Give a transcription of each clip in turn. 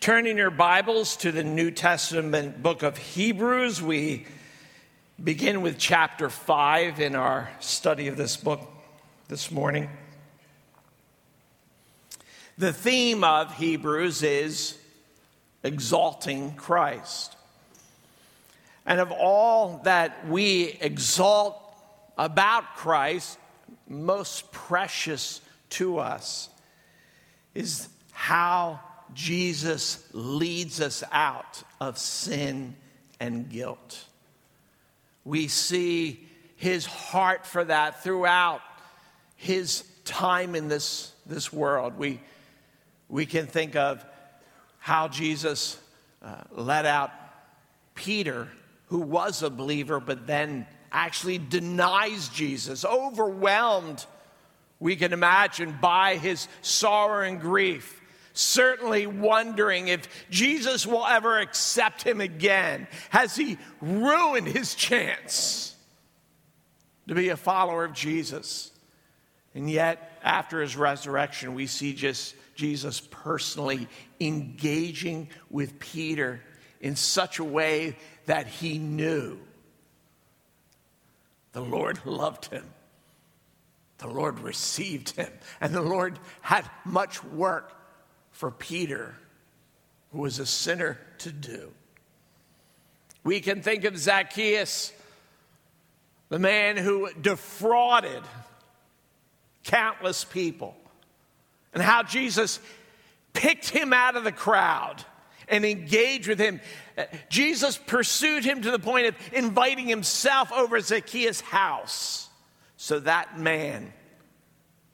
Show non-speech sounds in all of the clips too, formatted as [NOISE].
Turning your Bibles to the New Testament book of Hebrews, we begin with chapter 5 in our study of this book this morning. The theme of Hebrews is exalting Christ. And of all that we exalt about Christ, most precious to us is how Jesus leads us out of sin and guilt. We see his heart for that throughout his time in this, this world. We, we can think of how Jesus uh, let out Peter, who was a believer, but then actually denies Jesus, overwhelmed, we can imagine, by his sorrow and grief certainly wondering if Jesus will ever accept him again. Has he ruined his chance to be a follower of Jesus? And yet, after his resurrection, we see just Jesus personally engaging with Peter in such a way that he knew the Lord loved him. The Lord received him. And the Lord had much work for Peter, who was a sinner, to do. We can think of Zacchaeus, the man who defrauded countless people, and how Jesus picked him out of the crowd and engaged with him. Jesus pursued him to the point of inviting himself over Zacchaeus' house so that man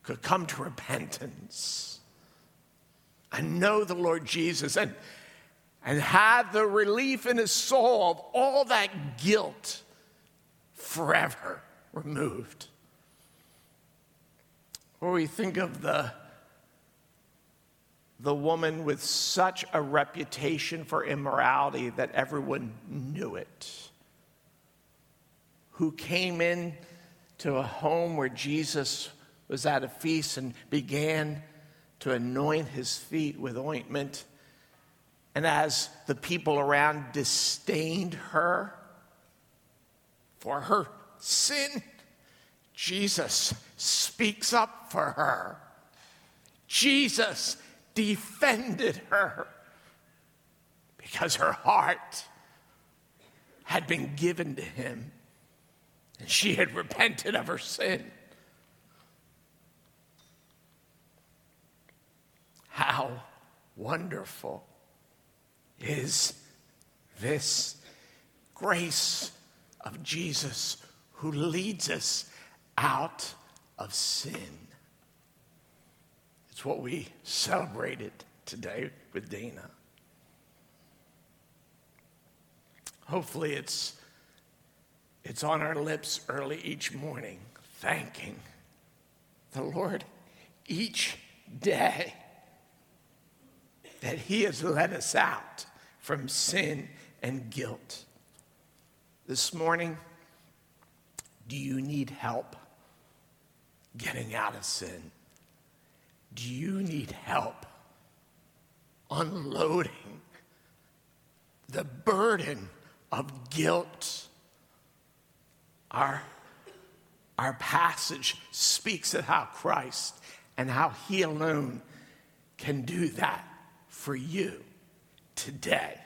could come to repentance and know the Lord Jesus and, and have the relief in his soul of all that guilt forever removed. Or we think of the, the woman with such a reputation for immorality that everyone knew it, who came in to a home where Jesus was at a feast and began to anoint his feet with ointment. And as the people around disdained her for her sin, Jesus speaks up for her. Jesus defended her because her heart had been given to him and she had repented of her sin. How wonderful is this grace of Jesus who leads us out of sin. It's what we celebrated today with Dana. Hopefully, it's, it's on our lips early each morning, thanking the Lord each day that He has led us out from sin and guilt. This morning, do you need help getting out of sin? Do you need help unloading the burden of guilt? Our, our passage speaks of how Christ and how He alone can do that for you today.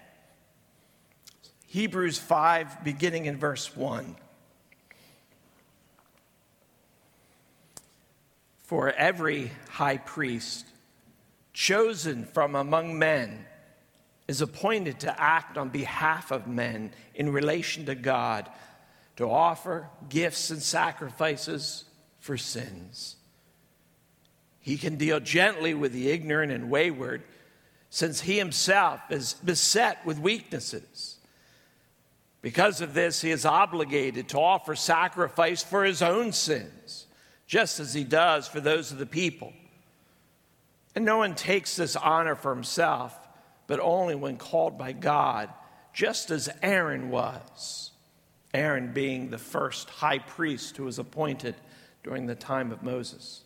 Hebrews 5, beginning in verse 1. For every high priest chosen from among men is appointed to act on behalf of men in relation to God, to offer gifts and sacrifices for sins. He can deal gently with the ignorant and wayward since he himself is beset with weaknesses. Because of this, he is obligated to offer sacrifice for his own sins, just as he does for those of the people. And no one takes this honor for himself, but only when called by God, just as Aaron was. Aaron being the first high priest who was appointed during the time of Moses.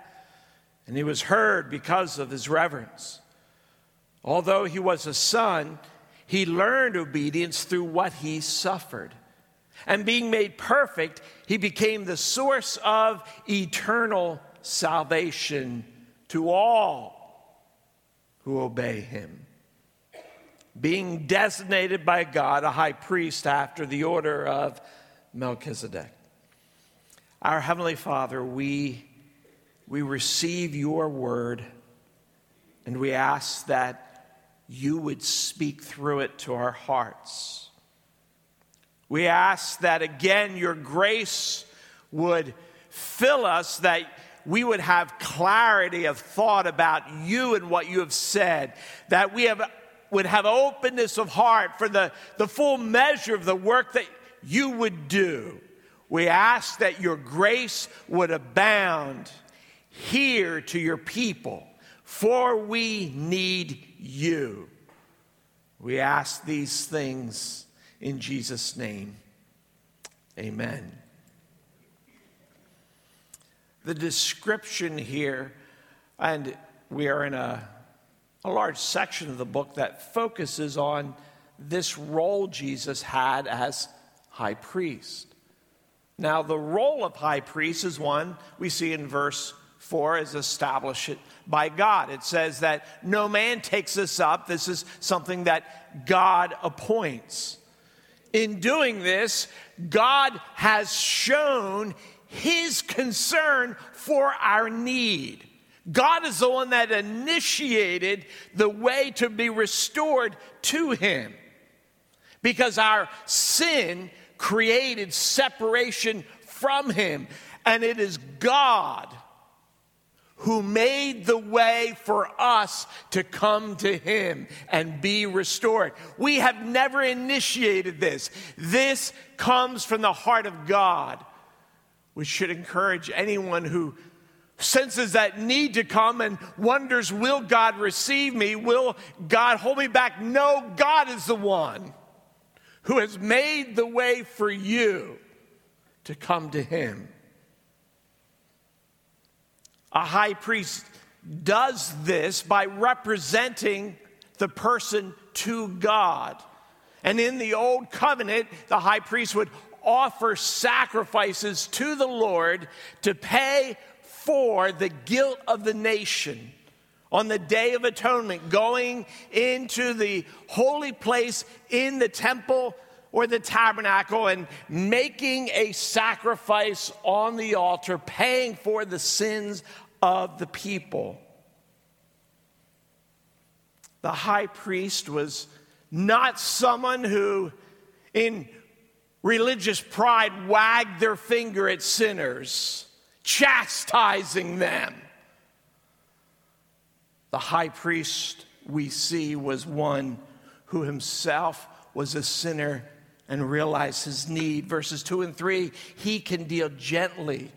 And he was heard because of his reverence. Although he was a son, he learned obedience through what he suffered. And being made perfect, he became the source of eternal salvation to all who obey him being designated by God a high priest after the order of Melchizedek. Our Heavenly Father, we, we receive your word and we ask that you would speak through it to our hearts. We ask that again your grace would fill us, that we would have clarity of thought about you and what you have said, that we have would have openness of heart for the, the full measure of the work that you would do. We ask that your grace would abound here to your people, for we need you. We ask these things in Jesus' name. Amen. The description here, and we are in a a large section of the book that focuses on this role Jesus had as high priest. Now, the role of high priest is one we see in verse 4 is established by God. It says that no man takes this up. This is something that God appoints. In doing this, God has shown his concern for our need. God is the one that initiated the way to be restored to Him. Because our sin created separation from Him. And it is God who made the way for us to come to Him and be restored. We have never initiated this. This comes from the heart of God, which should encourage anyone who senses that need to come and wonders, will God receive me? Will God hold me back? No, God is the one who has made the way for you to come to Him. A high priest does this by representing the person to God. And in the old covenant, the high priest would offer sacrifices to the Lord to pay for the guilt of the nation on the Day of Atonement, going into the holy place in the temple or the tabernacle and making a sacrifice on the altar, paying for the sins of the people. The high priest was not someone who, in religious pride, wagged their finger at sinners chastising them. The high priest we see was one who himself was a sinner and realize his need. Verses 2 and 3 he can deal gently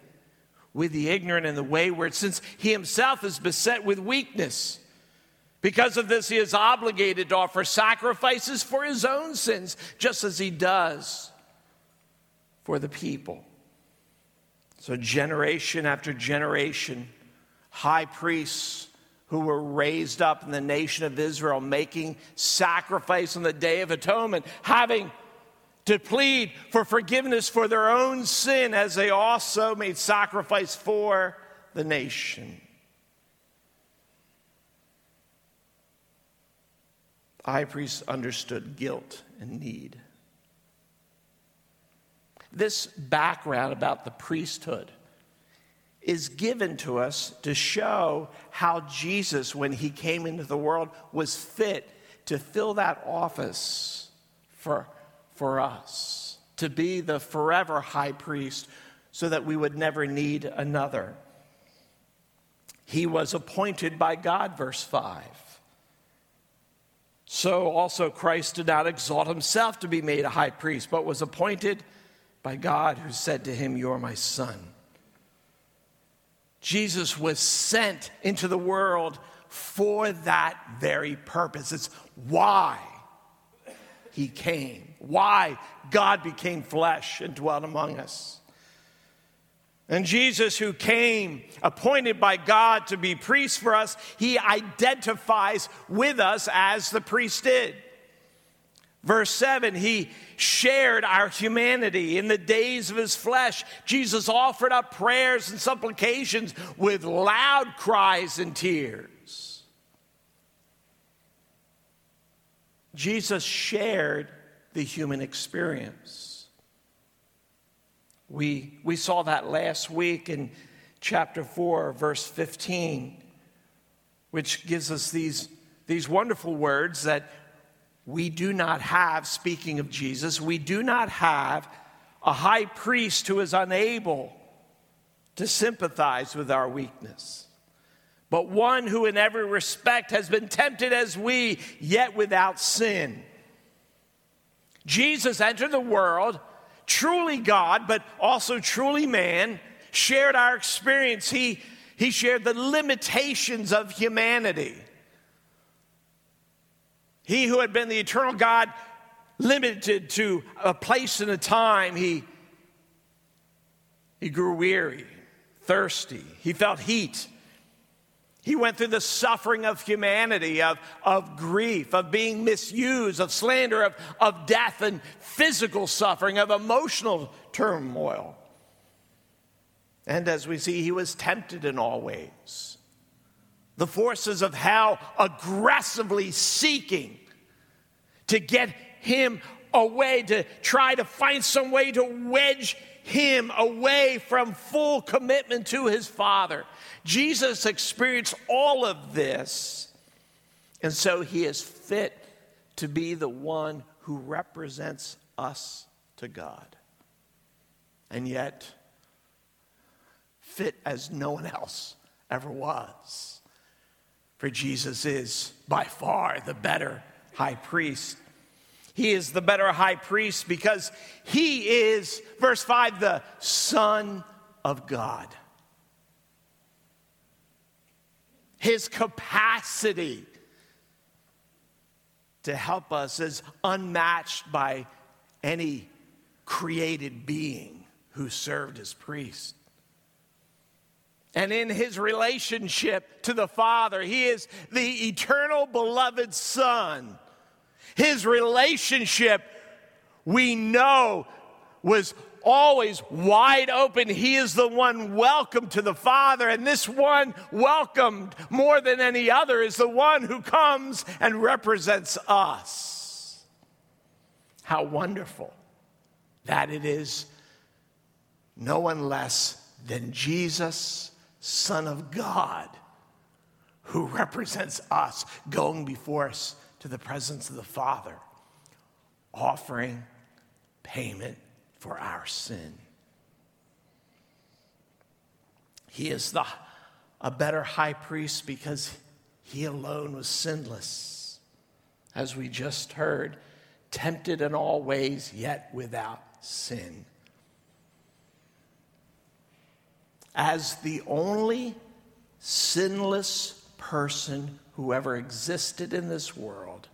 with the ignorant and the wayward, since he himself is beset with weakness. Because of this, he is obligated to offer sacrifices for his own sins, just as he does for the people. So, generation after generation, high priests who were raised up in the nation of Israel, making sacrifice on the Day of Atonement, having to plead for forgiveness for their own sin as they also made sacrifice for the nation. high priests understood guilt and need this background about the priesthood is given to us to show how Jesus, when he came into the world, was fit to fill that office for, for us, to be the forever high priest, so that we would never need another. He was appointed by God, verse 5. So also Christ did not exalt himself to be made a high priest, but was appointed by God, who said to him, You're my son. Jesus was sent into the world for that very purpose. It's why he came, why God became flesh and dwelt among us. And Jesus, who came appointed by God to be priest for us, he identifies with us as the priest did. Verse 7, he shared our humanity. In the days of his flesh, Jesus offered up prayers and supplications with loud cries and tears. Jesus shared the human experience. We, we saw that last week in chapter 4, verse 15, which gives us these, these wonderful words that we do not have, speaking of Jesus, we do not have a high priest who is unable to sympathize with our weakness, but one who in every respect has been tempted as we, yet without sin. Jesus entered the world truly God, but also truly man, shared our experience. He, he shared the limitations of humanity. He who had been the eternal God, limited to a place and a time, he, he grew weary, thirsty, he felt heat. He went through the suffering of humanity, of, of grief, of being misused, of slander, of, of death and physical suffering, of emotional turmoil. And as we see, he was tempted in all ways. The forces of hell aggressively seeking to get him away, to try to find some way to wedge him away from full commitment to his Father. Jesus experienced all of this, and so he is fit to be the one who represents us to God. And yet, fit as no one else ever was. For Jesus is by far the better high priest. He is the better high priest because he is, verse 5, the Son of God. His capacity to help us is unmatched by any created being who served as priest. And in his relationship to the Father, he is the eternal beloved Son. His relationship, we know, was always wide open. He is the one welcomed to the Father, and this one welcomed more than any other is the one who comes and represents us. How wonderful that it is no one less than Jesus, Son of God, who represents us, going before us to the presence of the Father, offering payment for our sin. He is the, a better high priest because he alone was sinless, as we just heard, tempted in all ways, yet without sin. As the only sinless person who ever existed in this world,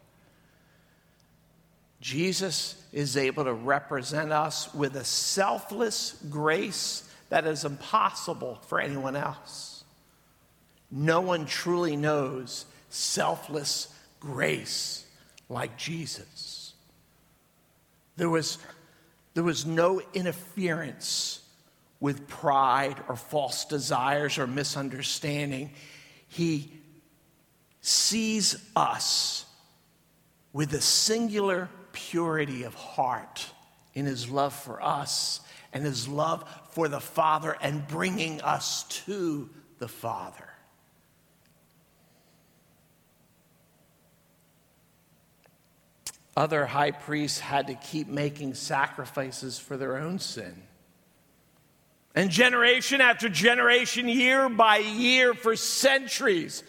Jesus is able to represent us with a selfless grace that is impossible for anyone else. No one truly knows selfless grace like Jesus. There was, there was no interference with pride or false desires or misunderstanding. He sees us with a singular purity of heart in his love for us and his love for the Father and bringing us to the Father. Other high priests had to keep making sacrifices for their own sin. And generation after generation, year by year, for centuries,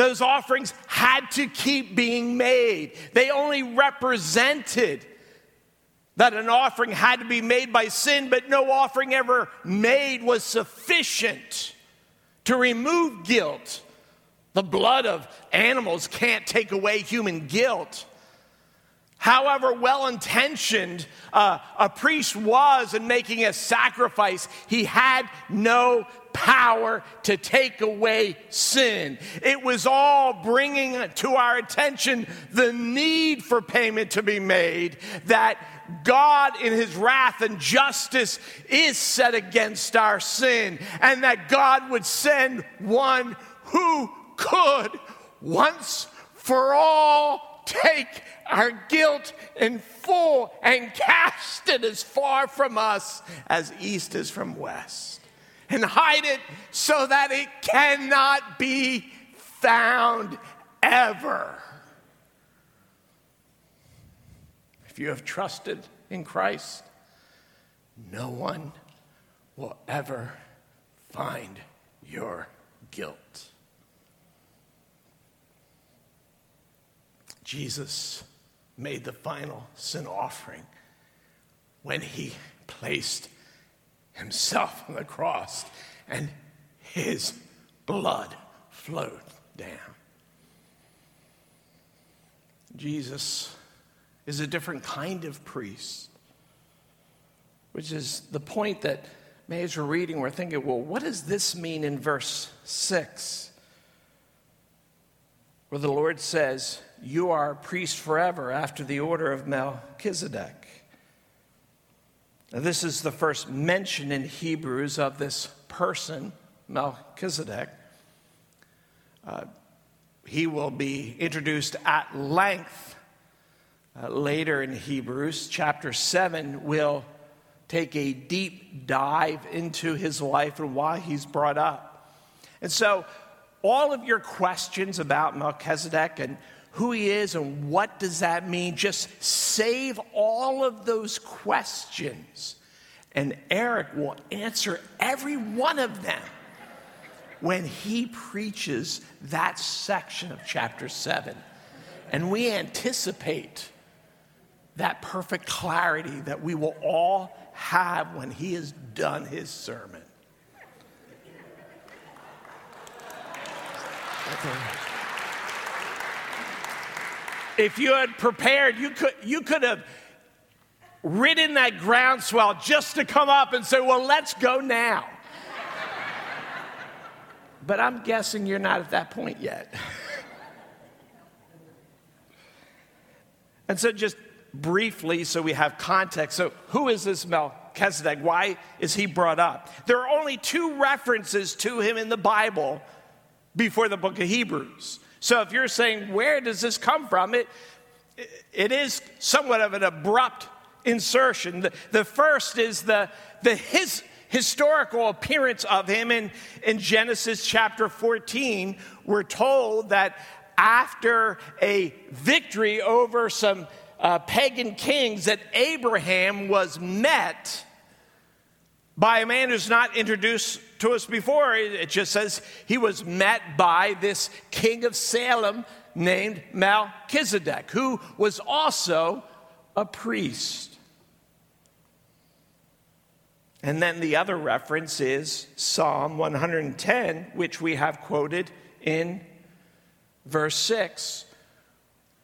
those offerings had to keep being made. They only represented that an offering had to be made by sin, but no offering ever made was sufficient to remove guilt. The blood of animals can't take away human guilt. However well intentioned uh, a priest was in making a sacrifice, he had no power to take away sin. It was all bringing to our attention the need for payment to be made, that God, in his wrath and justice, is set against our sin, and that God would send one who could once for all take our guilt in full and cast it as far from us as east is from west, and hide it so that it cannot be found ever. If you have trusted in Christ, no one will ever find your guilt. Jesus made the final sin offering when he placed himself on the cross and his blood flowed down. Jesus is a different kind of priest, which is the point that maybe as we're reading, we're thinking, well, what does this mean in verse 6? Where the Lord says, you are a priest forever after the order of Melchizedek. This is the first mention in Hebrews of this person, Melchizedek. Uh, he will be introduced at length uh, later in Hebrews. Chapter 7 will take a deep dive into his life and why he's brought up. And so, all of your questions about Melchizedek and who he is and what does that mean. Just save all of those questions, and Eric will answer every one of them when he preaches that section of chapter 7. And we anticipate that perfect clarity that we will all have when he has done his sermon. If you had prepared, you could, you could have ridden that groundswell just to come up and say, Well, let's go now. but I'm guessing you're not at that point yet. and so, just briefly, so we have context. So, who is this Melchizedek? Why is he brought up? There are only two references to him in the Bible before the book of Hebrews. So if you're saying, where does this come from? It, it is somewhat of an abrupt insertion. The, the first is the, the his, historical appearance of him in, in Genesis chapter 14. We're told that after a victory over some uh, pagan kings, that Abraham was met by a man who's not introduced to us before. It just says he was met by this king of Salem named Melchizedek, who was also a priest. And then the other reference is Psalm 110, which we have quoted in verse 6,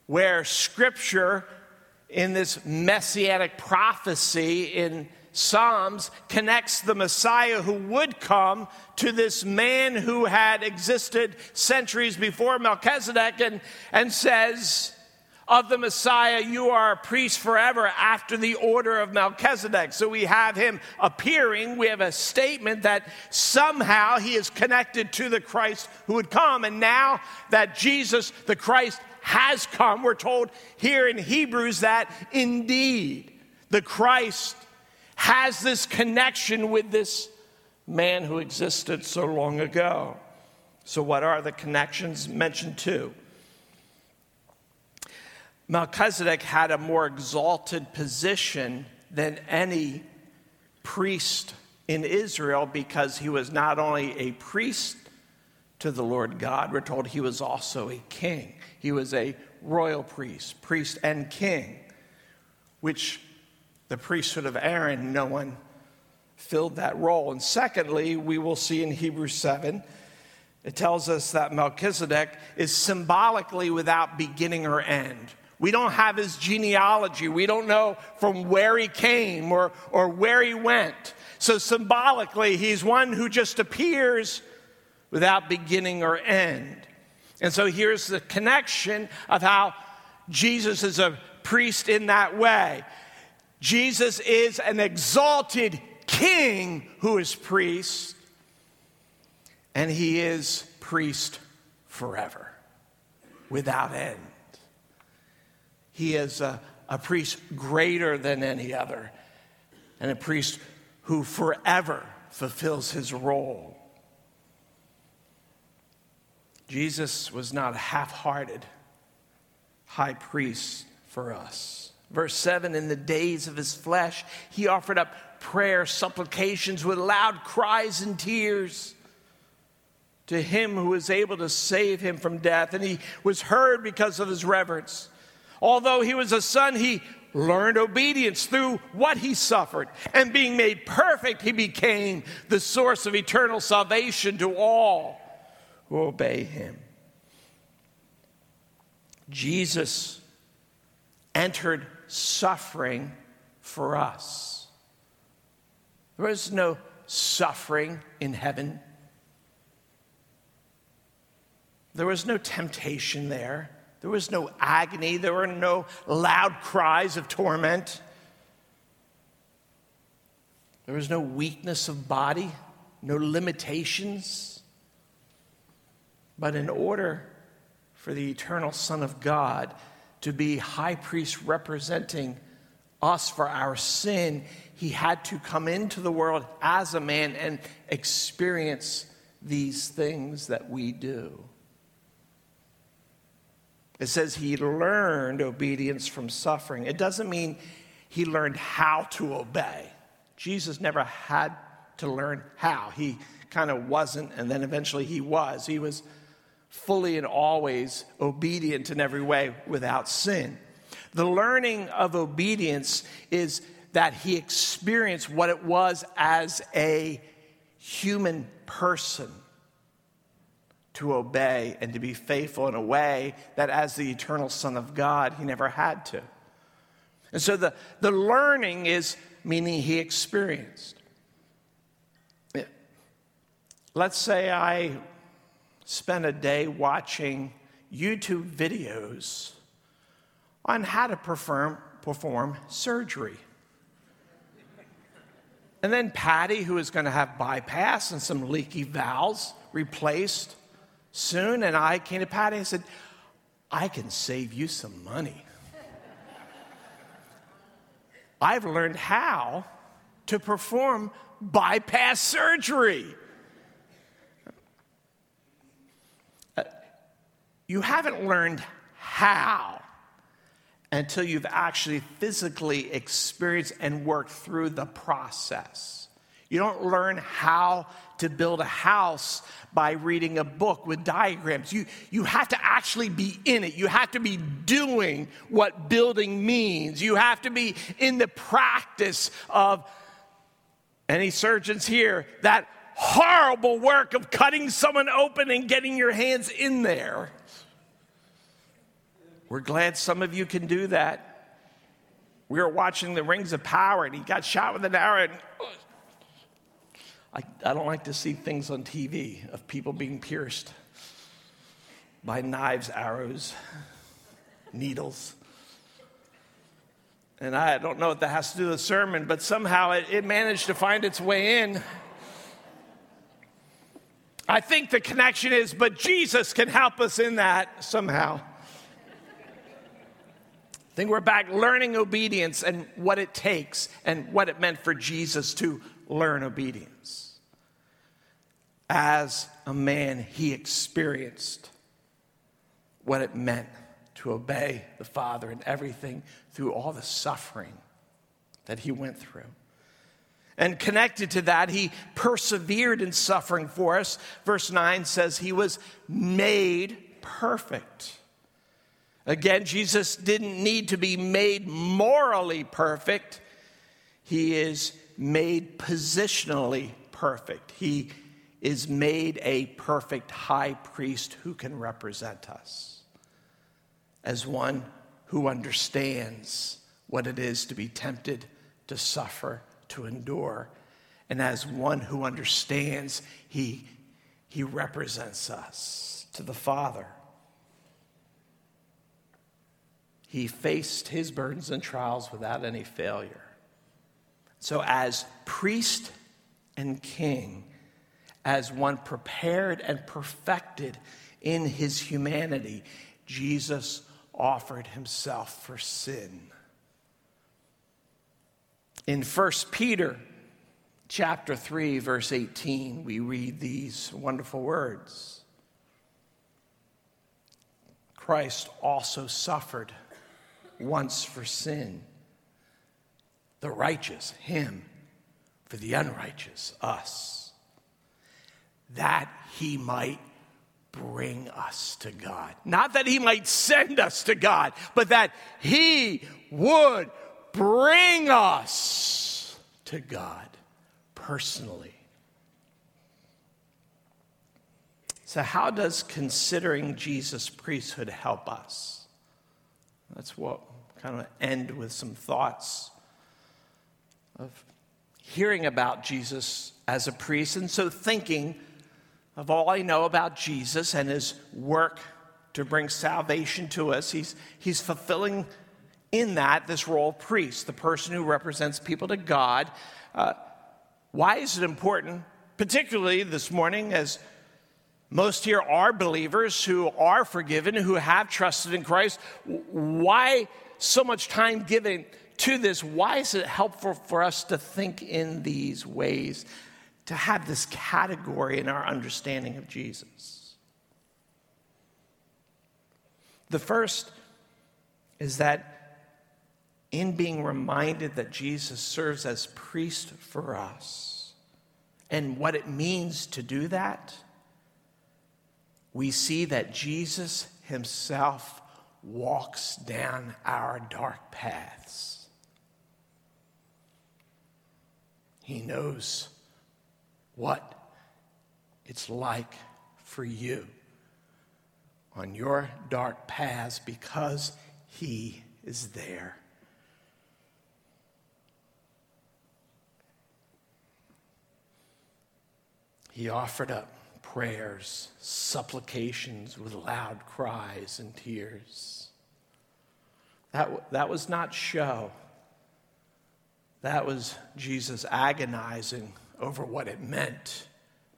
where scripture in this messianic prophecy in Psalms connects the Messiah who would come to this man who had existed centuries before Melchizedek and, and says, of the Messiah, you are a priest forever after the order of Melchizedek. So we have him appearing. We have a statement that somehow he is connected to the Christ who would come. And now that Jesus, the Christ, has come, we're told here in Hebrews that indeed the Christ has this connection with this man who existed so long ago. So, what are the connections? Mentioned two. Melchizedek had a more exalted position than any priest in Israel because he was not only a priest to the Lord God, we're told he was also a king. He was a royal priest, priest and king, which the priesthood of Aaron, no one filled that role. And secondly, we will see in Hebrews 7, it tells us that Melchizedek is symbolically without beginning or end. We don't have his genealogy. We don't know from where he came or, or where he went. So, symbolically, he's one who just appears without beginning or end. And so, here's the connection of how Jesus is a priest in that way. Jesus is an exalted king who is priest, and he is priest forever, without end. He is a, a priest greater than any other, and a priest who forever fulfills his role. Jesus was not a half hearted high priest for us. Verse 7 In the days of his flesh, he offered up prayer, supplications with loud cries and tears to him who was able to save him from death. And he was heard because of his reverence. Although he was a son, he learned obedience through what he suffered. And being made perfect, he became the source of eternal salvation to all who obey him. Jesus entered suffering for us. There was no suffering in heaven. There was no temptation there. There was no agony. There were no loud cries of torment. There was no weakness of body, no limitations. But in order for the eternal Son of God to be high priest representing us for our sin, he had to come into the world as a man and experience these things that we do. It says he learned obedience from suffering. It doesn't mean he learned how to obey. Jesus never had to learn how. He kind of wasn't, and then eventually he was. He was fully and always obedient in every way without sin. The learning of obedience is that he experienced what it was as a human person to obey and to be faithful in a way that, as the eternal Son of God, he never had to. And so the, the learning is meaning he experienced. Let's say I spend a day watching YouTube videos on how to perform, perform surgery. And then Patty, who is going to have bypass and some leaky valves replaced, soon. And I came to Patty and said, I can save you some money. I've learned how to perform bypass surgery. You haven't learned how until you've actually physically experienced and worked through the process. You don't learn how to build a house by reading a book with diagrams. You, you have to actually be in it. You have to be doing what building means. You have to be in the practice of, any surgeons here, that horrible work of cutting someone open and getting your hands in there. We're glad some of you can do that. We were watching the Rings of Power and he got shot with an arrow and uh, I, I don't like to see things on TV of people being pierced by knives, arrows, needles. And I don't know what that has to do with the sermon, but somehow it, it managed to find its way in. I think the connection is, but Jesus can help us in that somehow. Think we're back learning obedience and what it takes and what it meant for Jesus to learn obedience as a man, he experienced what it meant to obey the Father and everything through all the suffering that he went through. And connected to that, he persevered in suffering for us. Verse 9 says he was made perfect. Again, Jesus didn't need to be made morally perfect, he is made positionally perfect. He is made a perfect high priest who can represent us as one who understands what it is to be tempted, to suffer, to endure. And as one who understands, he, he represents us to the Father. He faced his burdens and trials without any failure. So, as priest and king, as one prepared and perfected in his humanity, Jesus offered himself for sin. In 1 Peter chapter 3 verse 18 we read these wonderful words. Christ also suffered once for sin, the righteous him, for the unrighteous us, that he might bring us to God. Not that he might send us to God, but that he would bring us to God personally. So, how does considering Jesus' priesthood help us? That's what kind of end with some thoughts of hearing about Jesus as a priest, and so thinking of all I know about Jesus and his work to bring salvation to us. He's, he's fulfilling in that this role of priest, the person who represents people to God. Uh, why is it important, particularly this morning, as most here are believers who are forgiven, who have trusted in Christ? Why so much time given to this? Why is it helpful for us to think in these ways? to have this category in our understanding of Jesus. The first is that in being reminded that Jesus serves as priest for us and what it means to do that, we see that Jesus himself walks down our dark paths. He knows what it's like for you on your dark paths because He is there. He offered up prayers, supplications with loud cries and tears. That, that was not show. That was Jesus agonizing over what it meant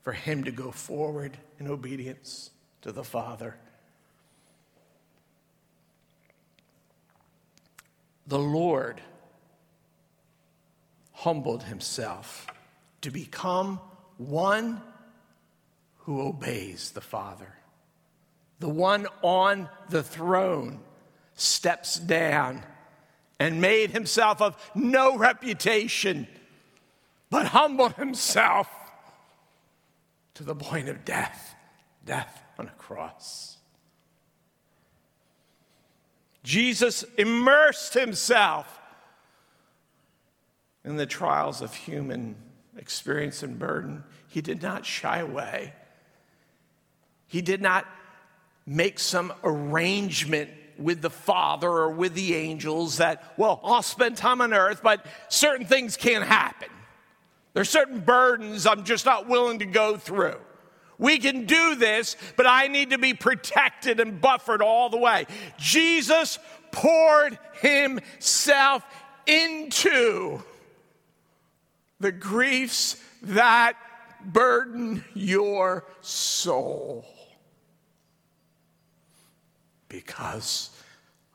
for him to go forward in obedience to the Father. The Lord humbled himself to become one who obeys the Father. The one on the throne steps down and made himself of no reputation but humbled himself to the point of death, death on a cross. Jesus immersed himself in the trials of human experience and burden. He did not shy away. He did not make some arrangement with the Father or with the angels that, well, I'll spend time on earth, but certain things can't happen. There's certain burdens I'm just not willing to go through. We can do this, but I need to be protected and buffered all the way. Jesus poured himself into the griefs that burden your soul because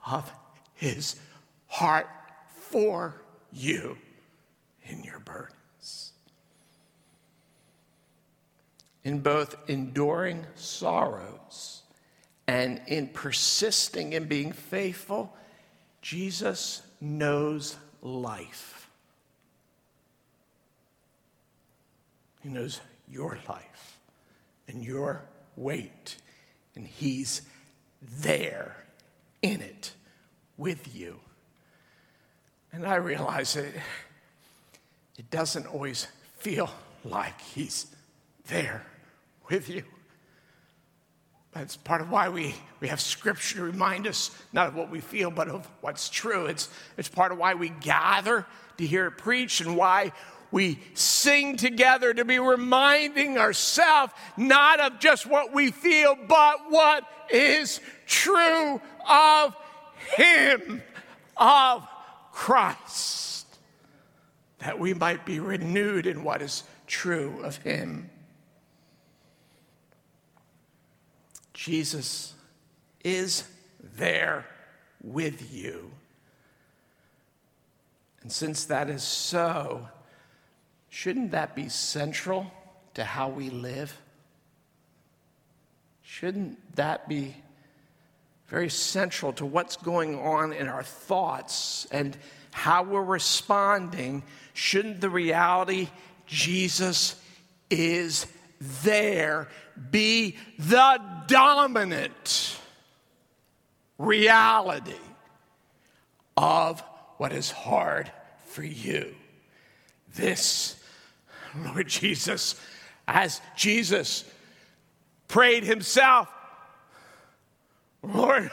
of his heart for you in your burdens. in both enduring sorrows and in persisting in being faithful, Jesus knows life. He knows your life and your weight, and He's there in it with you. And I realize that it doesn't always feel like He's there with you. That's part of why we, we have scripture to remind us not of what we feel, but of what's true. It's, it's part of why we gather to hear it preached and why we sing together to be reminding ourselves not of just what we feel, but what is true of Him, of Christ, that we might be renewed in what is true of Him. Jesus is there with you. And since that is so, shouldn't that be central to how we live? Shouldn't that be very central to what's going on in our thoughts and how we're responding? Shouldn't the reality Jesus is there be the dominant reality of what is hard for you. This, Lord Jesus, as Jesus prayed himself, Lord,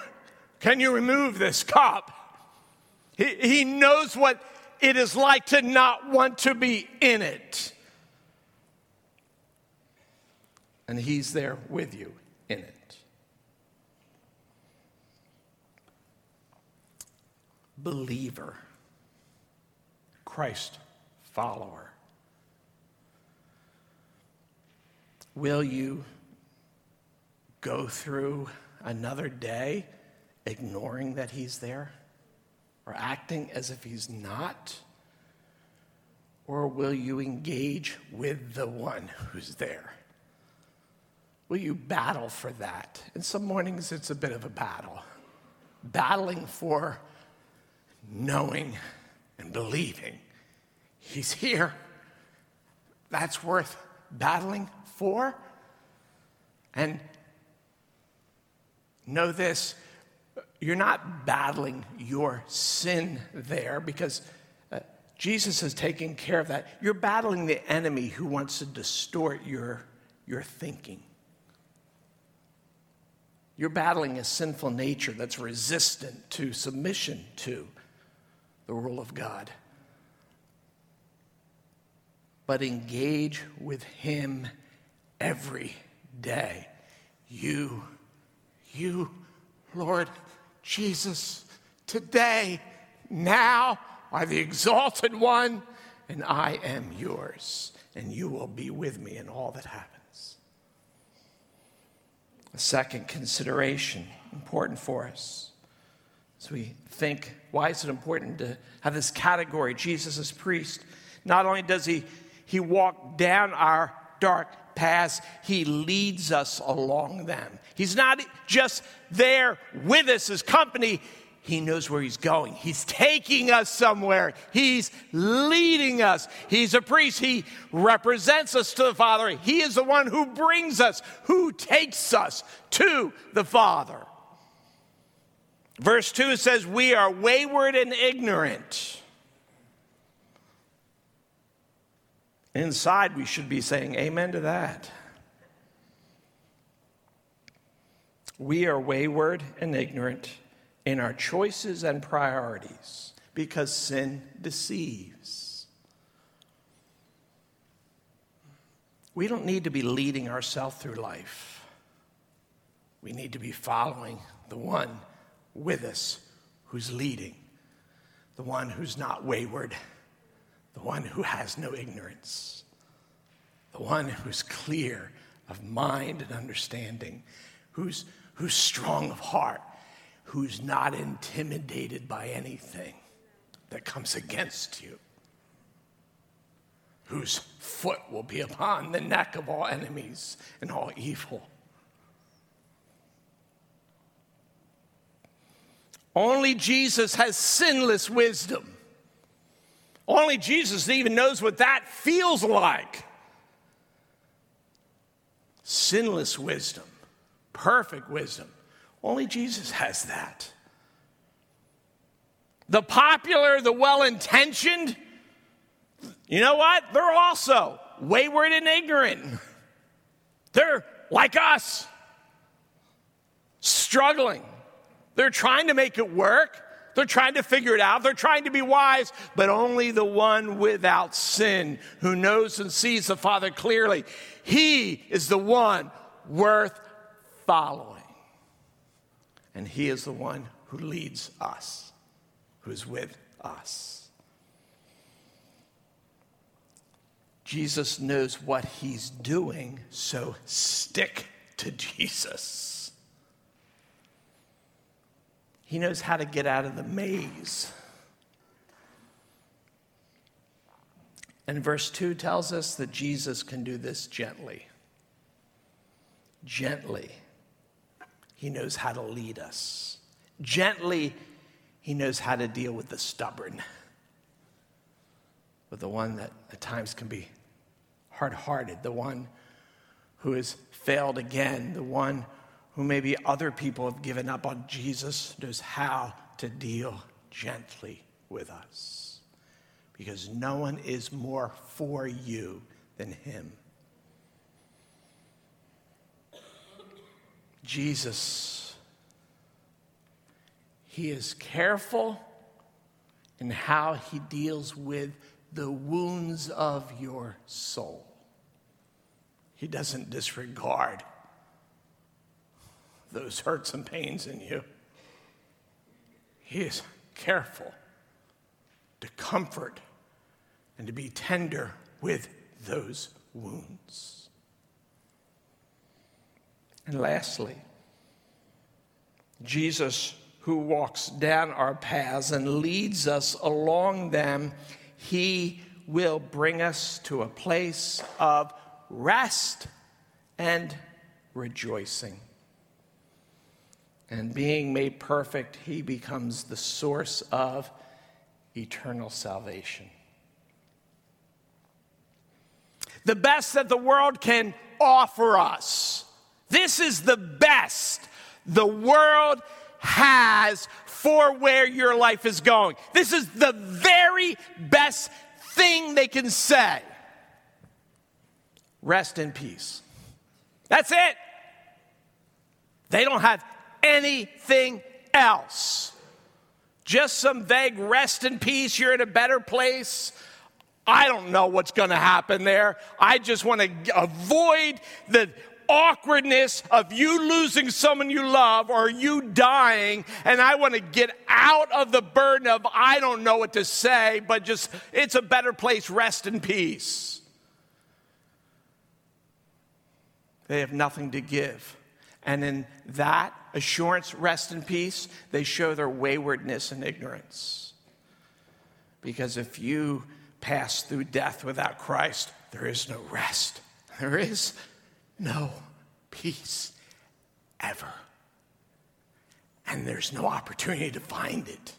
can you remove this cup? He, he knows what it is like to not want to be in it. and He's there with you in it. Believer, Christ follower. Will you go through another day ignoring that He's there or acting as if He's not? Or will you engage with the one who's there? Will you battle for that? And some mornings it's a bit of a battle. Battling for knowing and believing He's here. That's worth battling for. And know this you're not battling your sin there because uh, Jesus has taken care of that. You're battling the enemy who wants to distort your, your thinking. You're battling a sinful nature that's resistant to submission to the rule of God. But engage with Him every day. You, you, Lord Jesus, today, now are the exalted one, and I am yours, and you will be with me in all that happens. A second consideration, important for us. As we think, why is it important to have this category, Jesus as priest? Not only does he, he walk down our dark paths, he leads us along them. He's not just there with us as company, he knows where He's going. He's taking us somewhere. He's leading us. He's a priest. He represents us to the Father. He is the one who brings us, who takes us to the Father. Verse 2 says, We are wayward and ignorant. Inside, we should be saying amen to that. We are wayward and ignorant in our choices and priorities because sin deceives. We don't need to be leading ourselves through life. We need to be following the one with us who's leading, the one who's not wayward, the one who has no ignorance, the one who's clear of mind and understanding, who's, who's strong of heart, who's not intimidated by anything that comes against you, whose foot will be upon the neck of all enemies and all evil. Only Jesus has sinless wisdom. Only Jesus even knows what that feels like. sinless wisdom, perfect wisdom. Only Jesus has that. The popular, the well intentioned, you know what? They're also wayward and ignorant. [LAUGHS] They're like us, struggling. They're trying to make it work. They're trying to figure it out. They're trying to be wise, but only the one without sin who knows and sees the Father clearly. He is the one worth following. And He is the one who leads us, who's with us. Jesus knows what He's doing, so stick to Jesus. He knows how to get out of the maze. And verse 2 tells us that Jesus can do this gently. Gently, he knows how to lead us. Gently, he knows how to deal with the stubborn, with the one that at times can be hard hearted, the one who has failed again, the one who maybe other people have given up on Jesus knows how to deal gently with us. Because no one is more for you than him. Jesus, he is careful in how he deals with the wounds of your soul. He doesn't disregard those hurts and pains in you. He is careful to comfort and to be tender with those wounds. And lastly, Jesus, who walks down our paths and leads us along them, he will bring us to a place of rest and rejoicing. And being made perfect, he becomes the source of eternal salvation. The best that the world can offer us. This is the best the world has for where your life is going. This is the very best thing they can say. Rest in peace. That's it. They don't have anything else. Just some vague rest and peace, you're in a better place. I don't know what's going to happen there. I just want to avoid the awkwardness of you losing someone you love or you dying, and I want to get out of the burden of I don't know what to say, but just it's a better place, rest in peace. They have nothing to give. And in that assurance, rest and peace, they show their waywardness and ignorance. Because if you pass through death without Christ, there is no rest. There is no peace ever. And there's no opportunity to find it.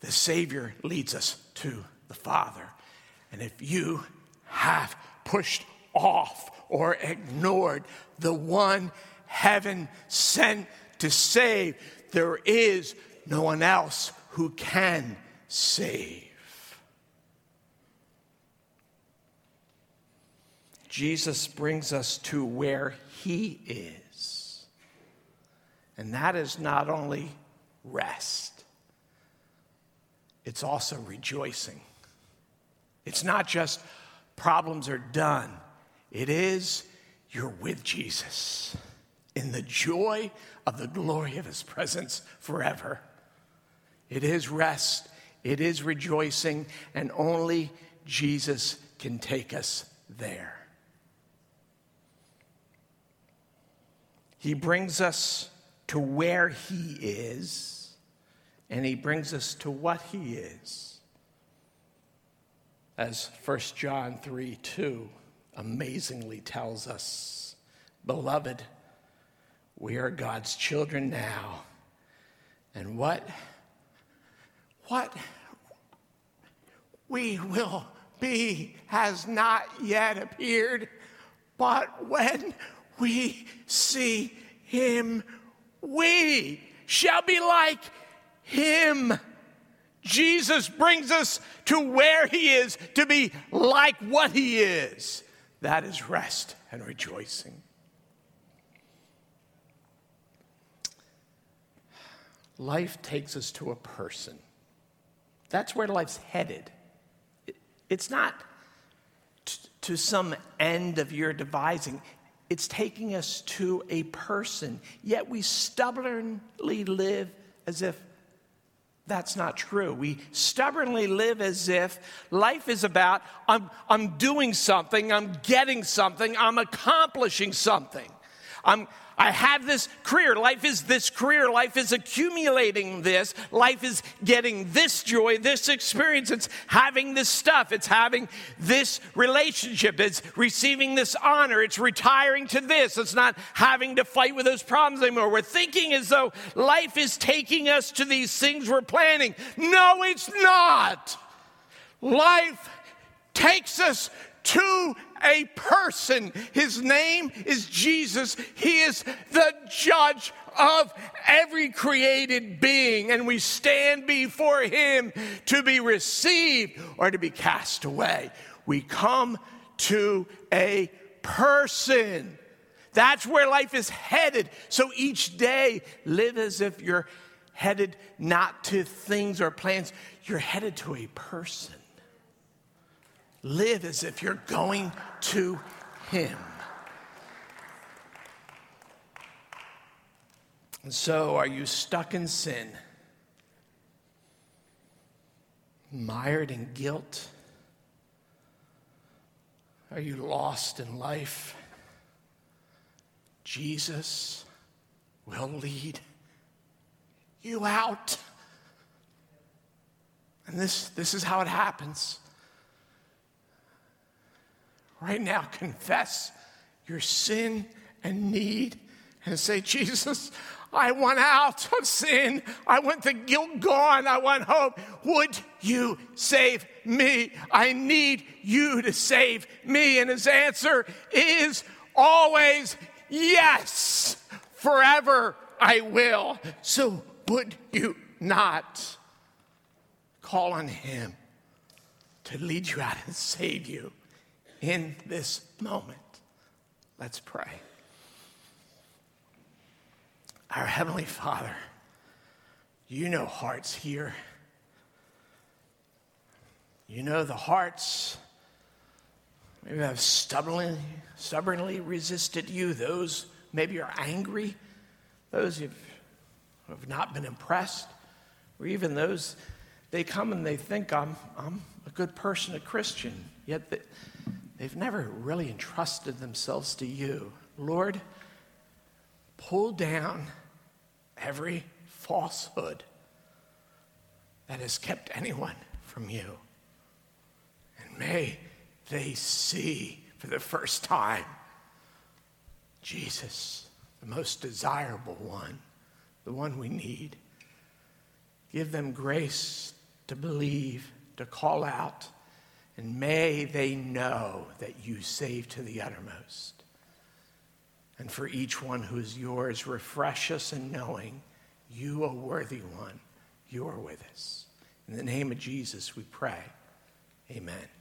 The Savior leads us to the Father. And if you have pushed off or ignored the one heaven sent to save. There is no one else who can save. Jesus brings us to where he is. And that is not only rest, it's also rejoicing. It's not just problems are done, it is you're with Jesus in the joy of the glory of his presence forever. It is rest, it is rejoicing, and only Jesus can take us there. He brings us to where he is, and he brings us to what he is. As 1 John 3 2 amazingly tells us Beloved, we are God's children now. And what? What we will be has not yet appeared. but when we see him, we shall be like him. Jesus brings us to where he is to be like what he is. That is rest and rejoicing. Life takes us to a person. That's where life's headed. It's not t- to some end of your devising, it's taking us to a person. Yet we stubbornly live as if that's not true. We stubbornly live as if life is about I'm, I'm doing something, I'm getting something, I'm accomplishing something. I'm, I have this career. Life is this career. Life is accumulating this. Life is getting this joy, this experience. It's having this stuff. It's having this relationship. It's receiving this honor. It's retiring to this. It's not having to fight with those problems anymore. We're thinking as though life is taking us to these things we're planning. No, it's not. Life takes us to a person. His name is Jesus. He is the judge of every created being, and we stand before him to be received or to be cast away. We come to a person. That's where life is headed. So each day, live as if you're headed not to things or plans, you're headed to a person. Live as if you're going to Him. And so, are you stuck in sin? Mired in guilt? Are you lost in life? Jesus will lead you out. And this, this is how it happens right now confess your sin and need and say, Jesus, I want out of sin. I want the guilt gone. I want hope. Would you save me? I need you to save me. And his answer is always yes. Forever I will. So would you not call on him to lead you out and save you? In this moment. Let's pray. Our Heavenly Father, you know hearts here. You know the hearts maybe have stubbornly, stubbornly resisted you. Those maybe are angry. Those who have not been impressed. Or even those, they come and they think I'm, I'm a good person, a Christian. Yet the, They've never really entrusted themselves to you. Lord, pull down every falsehood that has kept anyone from you. And may they see for the first time Jesus, the most desirable one, the one we need. Give them grace to believe, to call out and may they know that you save to the uttermost. And for each one who is yours, refresh us in knowing you, a worthy one, you are with us. In the name of Jesus, we pray. Amen.